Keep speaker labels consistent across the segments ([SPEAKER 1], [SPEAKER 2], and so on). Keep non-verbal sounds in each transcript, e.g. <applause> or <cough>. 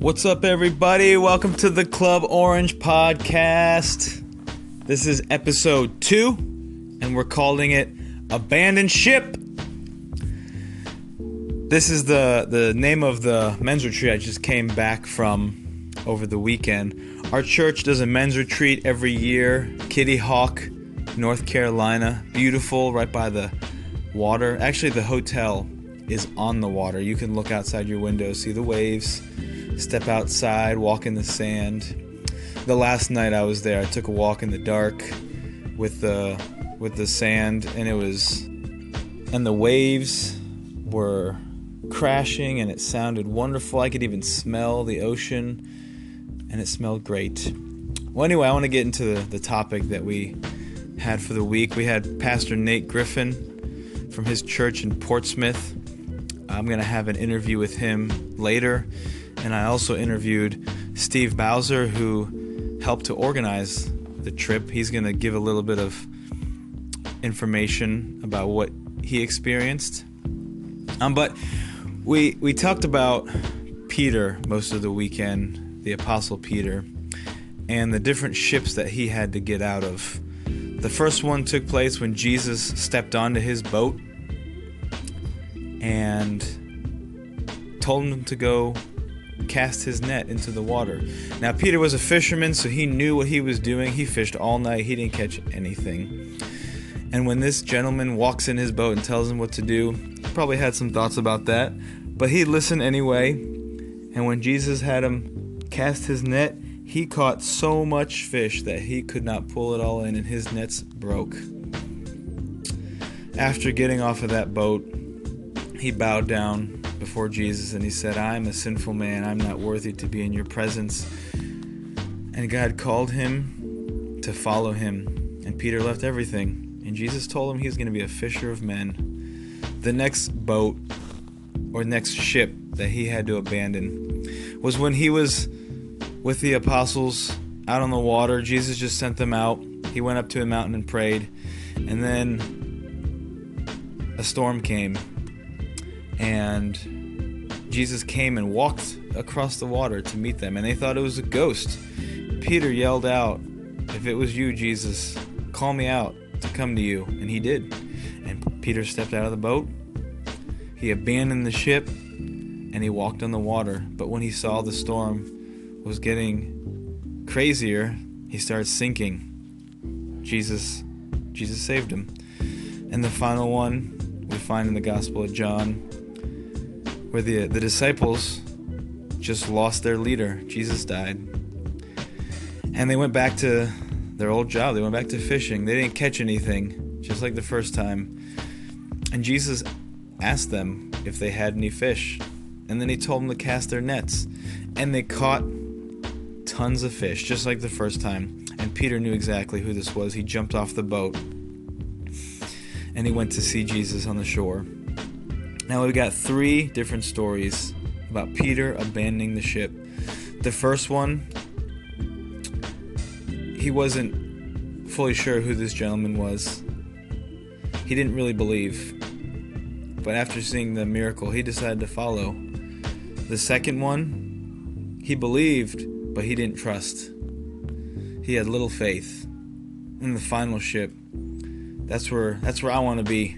[SPEAKER 1] What's up, everybody? Welcome to the Club Orange podcast. This is episode two, and we're calling it Abandoned Ship. This is the, the name of the men's retreat I just came back from over the weekend. Our church does a men's retreat every year, Kitty Hawk, North Carolina. Beautiful, right by the water. Actually, the hotel is on the water. You can look outside your window, see the waves, step outside, walk in the sand. The last night I was there, I took a walk in the dark with the with the sand and it was and the waves were crashing and it sounded wonderful. I could even smell the ocean and it smelled great. Well, anyway, I want to get into the, the topic that we had for the week. We had Pastor Nate Griffin from his church in Portsmouth. I'm going to have an interview with him later. And I also interviewed Steve Bowser, who helped to organize the trip. He's going to give a little bit of information about what he experienced. Um, but we we talked about Peter most of the weekend, the Apostle Peter, and the different ships that he had to get out of. The first one took place when Jesus stepped onto his boat and told him to go cast his net into the water. Now, Peter was a fisherman, so he knew what he was doing. He fished all night, he didn't catch anything. And when this gentleman walks in his boat and tells him what to do, he probably had some thoughts about that, but he listened anyway. And when Jesus had him cast his net, he caught so much fish that he could not pull it all in, and his nets broke. After getting off of that boat, he bowed down before Jesus and he said, I'm a sinful man. I'm not worthy to be in your presence. And God called him to follow him. And Peter left everything. And Jesus told him he's going to be a fisher of men. The next boat or next ship that he had to abandon was when he was with the apostles out on the water. Jesus just sent them out. He went up to a mountain and prayed. And then a storm came and Jesus came and walked across the water to meet them, and they thought it was a ghost. Peter yelled out, If it was you, Jesus, call me out to come to you. And he did. And Peter stepped out of the boat. He abandoned the ship and he walked on the water. But when he saw the storm was getting crazier, he started sinking. Jesus Jesus saved him. And the final one we find in the Gospel of John where the the disciples just lost their leader. Jesus died. And they went back to their old job. They went back to fishing. They didn't catch anything, just like the first time. And Jesus asked them if they had any fish. And then he told them to cast their nets. And they caught tons of fish, just like the first time. And Peter knew exactly who this was. He jumped off the boat and he went to see Jesus on the shore. Now we've got three different stories about Peter abandoning the ship. The first one, he wasn't fully sure who this gentleman was. He didn't really believe. But after seeing the miracle, he decided to follow. The second one, he believed, but he didn't trust. He had little faith. In the final ship, that's where that's where I want to be.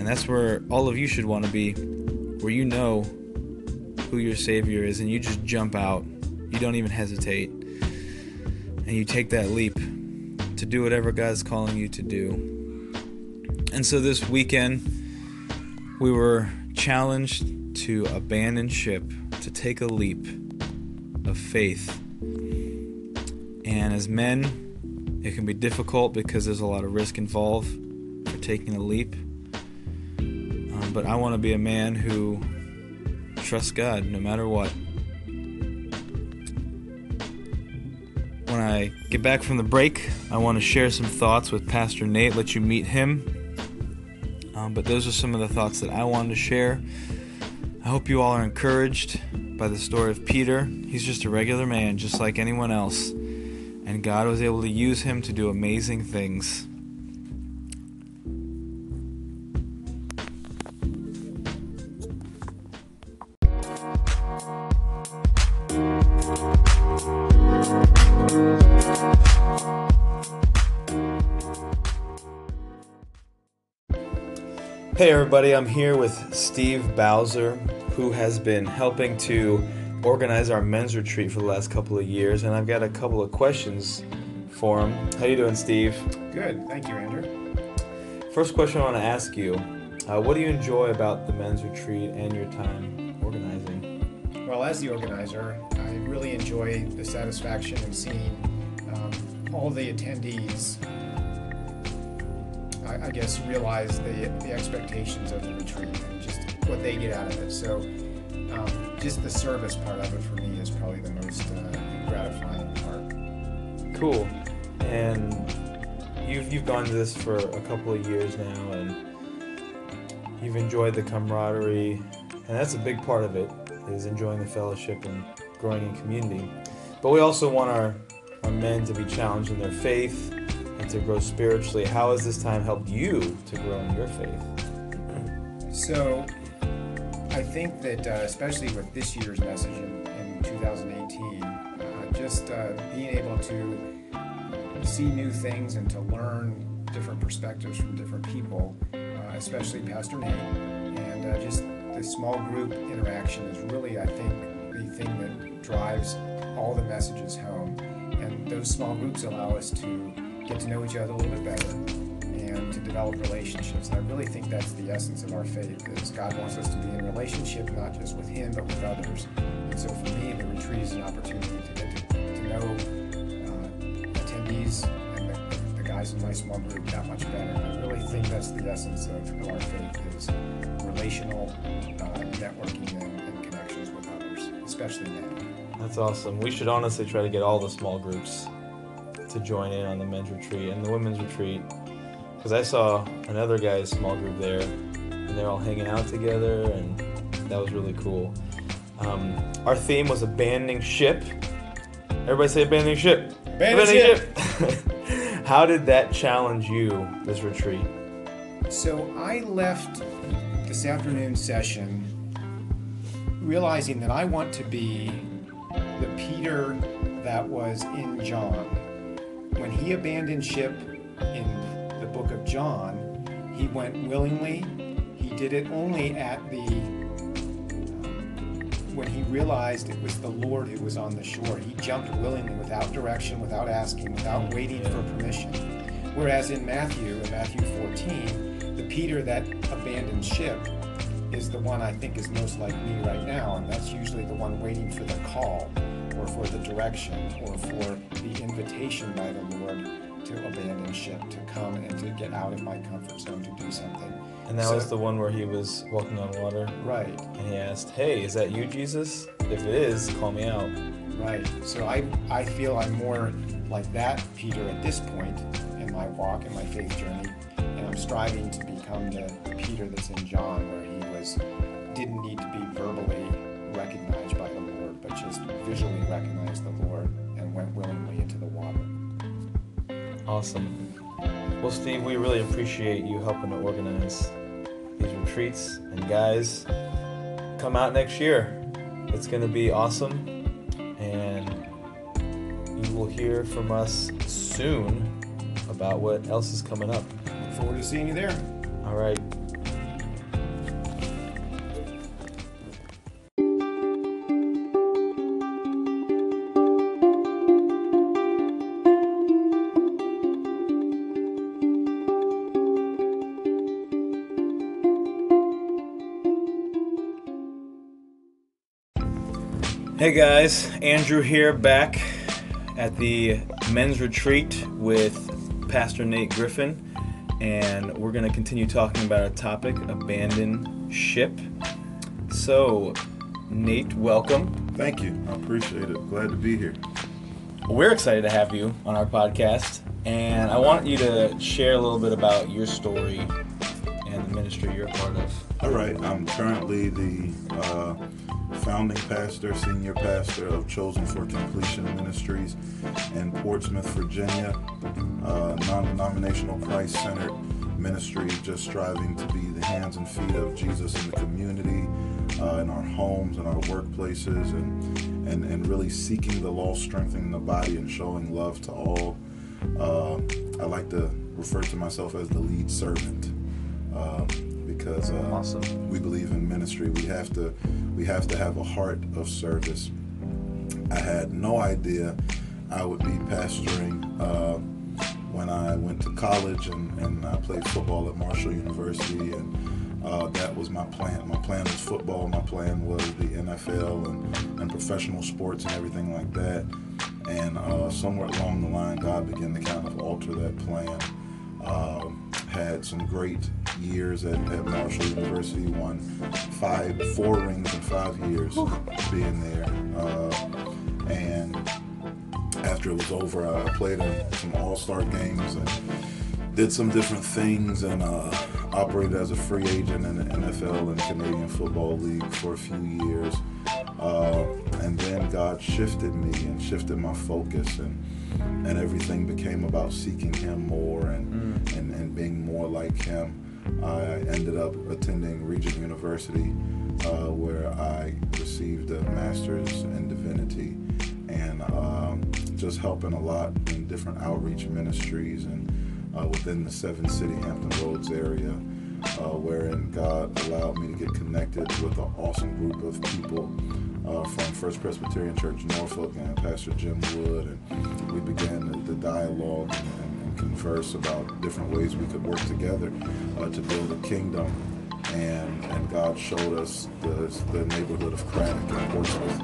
[SPEAKER 1] And that's where all of you should want to be, where you know who your Savior is and you just jump out. You don't even hesitate. And you take that leap to do whatever God's calling you to do. And so this weekend, we were challenged to abandon ship, to take a leap of faith. And as men, it can be difficult because there's a lot of risk involved for taking a leap. But I want to be a man who trusts God no matter what. When I get back from the break, I want to share some thoughts with Pastor Nate, let you meet him. Um, but those are some of the thoughts that I wanted to share. I hope you all are encouraged by the story of Peter. He's just a regular man, just like anyone else. And God was able to use him to do amazing things. Hey everybody, I'm here with Steve Bowser, who has been helping to organize our men's retreat for the last couple of years, and I've got a couple of questions for him. How are you doing, Steve?
[SPEAKER 2] Good, thank you, Andrew.
[SPEAKER 1] First question I want to ask you: uh, What do you enjoy about the men's retreat and your time organizing?
[SPEAKER 2] Well, as the organizer, I really enjoy the satisfaction of seeing um, all the attendees I, guess, realize the, the expectations of the retreat and just what they get out of it. So, um, just the service part of it for me is probably the most uh, gratifying part.
[SPEAKER 1] Cool. And you've you've gone to this for a couple of years now, and you've enjoyed the camaraderie, and that's a big part of it is enjoying the fellowship and growing in community. But we also want our our men to be challenged in their faith to grow spiritually. How has this time helped you to grow in your faith?
[SPEAKER 2] So, I think that uh, especially with this year's message in, in 2018, uh, just uh, being able to see new things and to learn different perspectives from different people, uh, especially Pastor Nate, and uh, just the small group interaction is really, I think, the thing that drives all the messages home. And those small groups allow us to get to know each other a little bit better and to develop relationships. And I really think that's the essence of our faith is God wants us to be in relationship not just with him but with others. And so for me the retreat is an opportunity to get to, to know uh, attendees and the, the, guys in my small group that much better. I really think that's the essence of our faith is relational uh, networking and, and connections with others, especially now.
[SPEAKER 1] That's awesome. We should honestly try to get all the small groups to join in on the men's retreat and the women's retreat because I saw another guy's small group there and they're all hanging out together and that was really cool. Um, our theme was abandoning ship. Everybody say abandoning ship.
[SPEAKER 2] Abandoning, ship.
[SPEAKER 1] ship. <laughs> How did that challenge you this retreat?
[SPEAKER 2] So I left this afternoon session realizing that I want to be the Peter that was in John when he abandoned ship in the book of John, he went willingly. He did it only at the um, when he realized it was the Lord who was on the shore. He jumped willingly without direction, without asking, without waiting for permission. Whereas in Matthew, in Matthew 14, the Peter that abandoned ship is the one I think is most like me right now, and that's usually the one waiting for the call or for the direction or for the invitation by the Lord to abandon ship, to come and to get out of my comfort zone to do something.
[SPEAKER 1] And that so, was the one where he was walking on water.
[SPEAKER 2] Right.
[SPEAKER 1] And he asked, Hey, is that you, Jesus? If it is, call me out.
[SPEAKER 2] Right. So I, I feel I'm more like that Peter at this point in my walk, in my faith journey. And I'm striving to become the Peter that's in John, where he was didn't need to be verbally recognized by but just visually recognized the Lord and went willingly into the water.
[SPEAKER 1] Awesome. Well, Steve, we really appreciate you helping to organize these retreats. And guys, come out next year. It's going to be awesome. And you will hear from us soon about what else is coming up.
[SPEAKER 2] Look forward to seeing you there.
[SPEAKER 1] All right. Hey guys, Andrew here back at the men's retreat with Pastor Nate Griffin, and we're going to continue talking about our topic abandon ship. So, Nate, welcome.
[SPEAKER 3] Thank you. I appreciate it. Glad to be here.
[SPEAKER 1] We're excited to have you on our podcast, and I want you to share a little bit about your story and the ministry you're a part of.
[SPEAKER 3] All right. I'm currently the uh, founding pastor, senior pastor of Chosen for Completion Ministries in Portsmouth, Virginia, uh, non denominational Christ centered ministry, just striving to be the hands and feet of Jesus in the community, uh, in our homes in our workplaces, and, and and really seeking the law, strengthening the body, and showing love to all. Uh, I like to refer to myself as the lead servant uh, because uh,
[SPEAKER 1] Awesome.
[SPEAKER 3] we believe in ministry. We have to we have to have a heart of service. I had no idea I would be pastoring uh, when I went to college and, and I played football at Marshall University and uh, that was my plan. My plan was football. My plan was the NFL and, and professional sports and everything like that. And uh, somewhere along the line, God began to kind of alter that plan. Um, had some great years at, at Marshall University. Won five, four rings in five years being there. Uh, and after it was over, I played in some All-Star games and did some different things and uh, operated as a free agent in the NFL and Canadian Football League for a few years. Uh, and then God shifted me and shifted my focus and and everything became about seeking Him more and and, and being more like Him. I ended up attending Regent University, uh, where I received a master's in divinity and um, just helping a lot in different outreach ministries and uh, within the Seven City Hampton Roads area, uh, wherein God allowed me to get connected with an awesome group of people uh, from First Presbyterian Church Norfolk and Pastor Jim Wood, and we began the, the dialogue and, and, converse about different ways we could work together uh, to build a kingdom. And, and God showed us the, the neighborhood of Craddock in Portsmouth.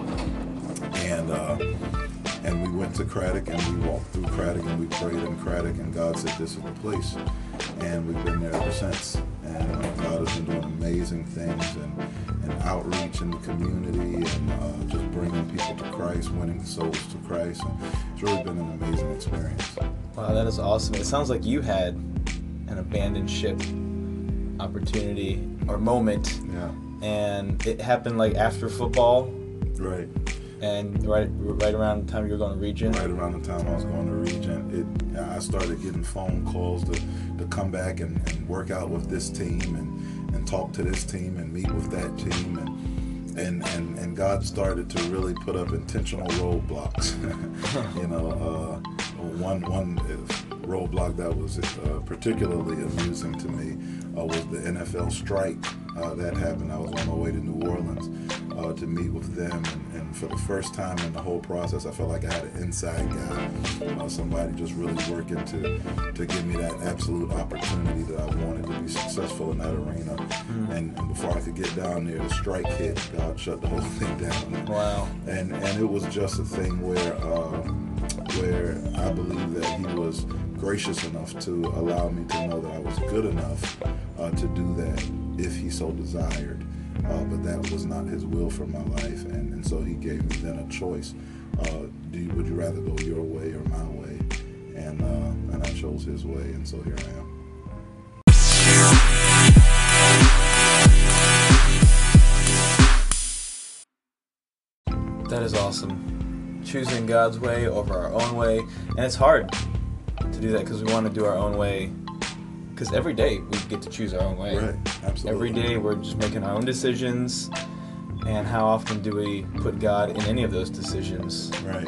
[SPEAKER 3] And uh, and we went to Craddock and we walked through Craddock and we prayed in Craddock and God said this is the place. And we've been there ever since. And uh, God has been doing amazing things and, and outreach in the community and uh, just bringing people to Christ, winning souls to Christ. And it's really been an amazing experience.
[SPEAKER 1] Wow, that is awesome. It sounds like you had an abandoned ship opportunity or moment,
[SPEAKER 3] Yeah,
[SPEAKER 1] and it happened like after football,
[SPEAKER 3] right.
[SPEAKER 1] and right right around the time you were going to Regent.
[SPEAKER 3] Right around the time I was going to Regent, it I started getting phone calls to, to come back and, and work out with this team and, and talk to this team and meet with that team and and, and, and God started to really put up intentional roadblocks. <laughs> you know, uh, one one roadblock that was uh, particularly amusing to me uh, was the NFL strike uh, that happened. I was on my way to New Orleans uh, to meet with them, and, and for the first time in the whole process, I felt like I had an inside guy, uh, somebody just really working to to give me that absolute opportunity that I wanted to be successful in that arena. And, and before I could get down there, the strike hit. God shut the whole <laughs> thing down.
[SPEAKER 1] Wow.
[SPEAKER 3] And and it was just a thing where uh, where I believe that He was gracious enough to allow me to know that I was good enough uh, to do that if He so desired. Uh, but that was not His will for my life, and, and so He gave me then a choice. Uh, do you, would you rather go your way or my way? And uh, and I chose His way, and so here I am.
[SPEAKER 1] That is awesome. Choosing God's way over our own way, and it's hard to do that because we want to do our own way. Because every day we get to choose our own way.
[SPEAKER 3] Right, absolutely.
[SPEAKER 1] Every day we're just making our own decisions. And how often do we put God in any of those decisions?
[SPEAKER 3] Right.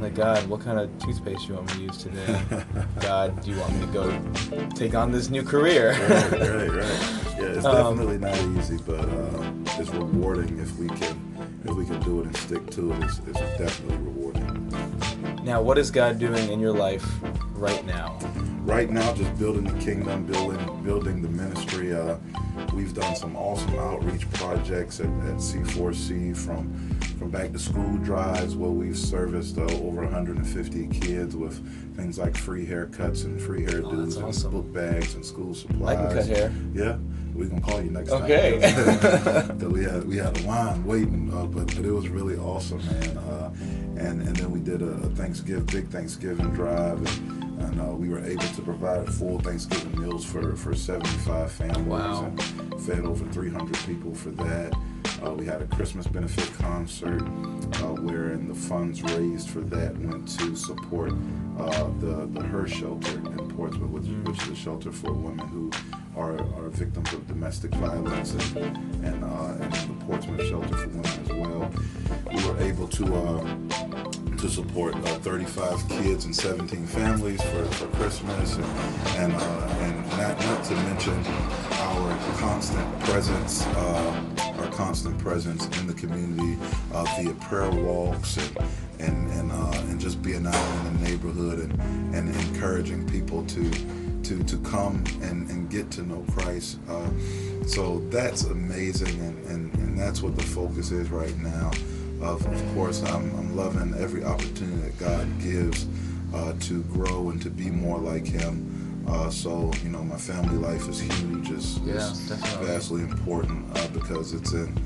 [SPEAKER 1] Like, God, what kind of toothpaste do you want me to use today? <laughs> God, do you want me to go take on this new career?
[SPEAKER 3] right, right, right. Yeah, it's <laughs>
[SPEAKER 1] Um,
[SPEAKER 3] definitely not easy, but uh, it's rewarding if we can if we can do it and stick to it. It's, it's definitely rewarding.
[SPEAKER 1] now, what is God doing in your life right now?
[SPEAKER 3] Right now, just building the kingdom, building building the ministry. Uh, we've done some awesome outreach projects at, at C4C from from back to school drives where we've serviced uh, over 150 kids with things like free haircuts and free hairdos
[SPEAKER 1] Oh, that's
[SPEAKER 3] and book bags and school supplies.
[SPEAKER 1] I can cut hair.
[SPEAKER 3] Yeah, we can call you next time.
[SPEAKER 1] Okay. <laughs>
[SPEAKER 3] time. 'Cause <laughs> we had we had a line waiting, uh, but but it was really awesome, man. Uh, and and then we did a, a Thanksgiving big Thanksgiving drive, and, and uh, we were able to provide full Thanksgiving meals for for 75 families,
[SPEAKER 1] Wow.
[SPEAKER 3] and fed over 300 people for that. Uh, we had a Christmas benefit concert uh, wherein the funds raised for that went to support uh, the the Her Shelter in Portsmouth, which, which is a shelter for women who are, are victims of domestic violence and and, uh, and the Portsmouth Shelter for Women as well. We were able to uh, to support uh, 35 kids and 17 families for, for Christmas, and and, uh, and not, not to mention our constant presence, uh, our constant presence in the community uh, via prayer walks and and and, uh, and just being out in the neighborhood and, and encouraging people to to to come and, and get to know Christ. Uh, so that's amazing, and, and, and that's what the focus is right now. Of, of course, I'm, I'm loving every opportunity that God gives uh, to grow and to be more like Him. Uh, so you know, my family life is huge. It's,
[SPEAKER 1] Yeah,
[SPEAKER 3] it's vastly important uh, because it's in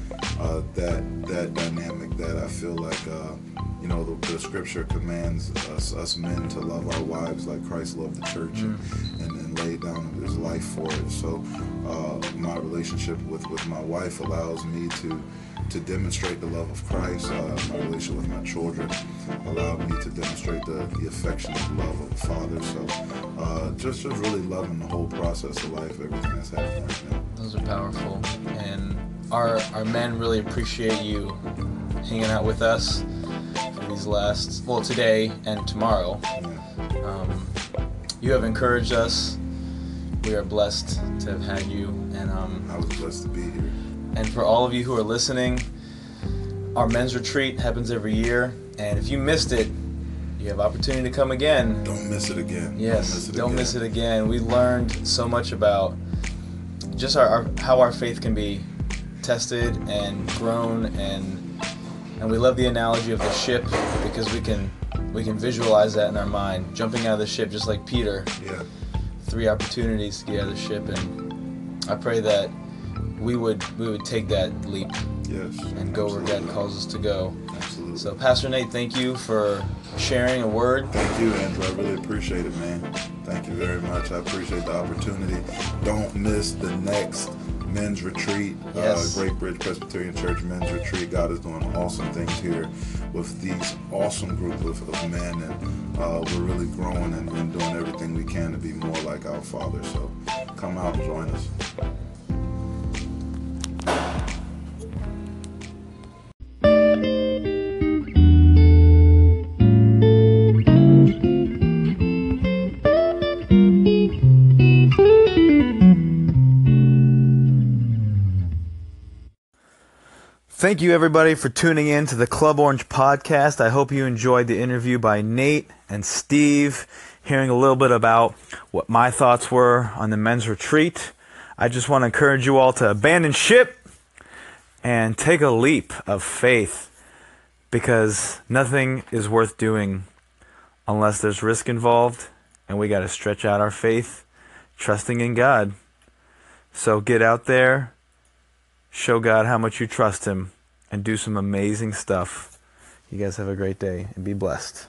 [SPEAKER 3] uh, that that dynamic that I feel like uh, you know the, the Scripture commands us us men to love our wives like Christ loved the church and, and, and laid down His life for it. So uh, my relationship with with my wife allows me to to demonstrate the love of Christ. Uh, my relationship with my children allowed me to demonstrate the, the affectionate love of the Father. So uh, just just really loving the whole process of life, everything that's happening right now.
[SPEAKER 1] Those are powerful, and our our men really appreciate you hanging out with us for these last well today and tomorrow.
[SPEAKER 3] Yeah.
[SPEAKER 1] Um, you have encouraged us. We are blessed to have had you, and um,
[SPEAKER 3] I was blessed to be here.
[SPEAKER 1] And for all of you who are listening, our men's retreat happens every year, and if you missed it, you have opportunity to come again.
[SPEAKER 3] Don't miss it again.
[SPEAKER 1] Yes, don't miss it again. We learned so much about just our, our how our faith can be tested and grown and and we love the analogy of the ship because we can we can visualize that in our mind jumping out of the ship just like Peter
[SPEAKER 3] Yeah.
[SPEAKER 1] three opportunities to get out of the ship and I pray that we would we would take that leap
[SPEAKER 3] Yes.
[SPEAKER 1] and go where God calls us to go.
[SPEAKER 3] Absolutely.
[SPEAKER 1] So Pastor Nate, thank you for sharing a word.
[SPEAKER 3] Thank you, Andrew. I really appreciate it, man. Thank you very much. I appreciate the opportunity. Don't miss the next men's retreat,
[SPEAKER 1] Yes.
[SPEAKER 3] uh, Great Bridge Presbyterian Church men's retreat. God is doing awesome things here with these awesome group of, of men, and uh, we're really growing and, and doing everything we can to be more like our Father. So come out and join us.
[SPEAKER 1] Thank you, everybody, for tuning in to the Club Orange podcast. I hope you enjoyed the interview by Nate and Steve, hearing a little bit about what my thoughts were on the men's retreat. I just want to encourage you all to abandon ship and take a leap of faith because nothing is worth doing unless there's risk involved, and we got to stretch out our faith, trusting in God. So get out there show God how much you trust Him, and do some amazing stuff. You guys have a great day and be blessed.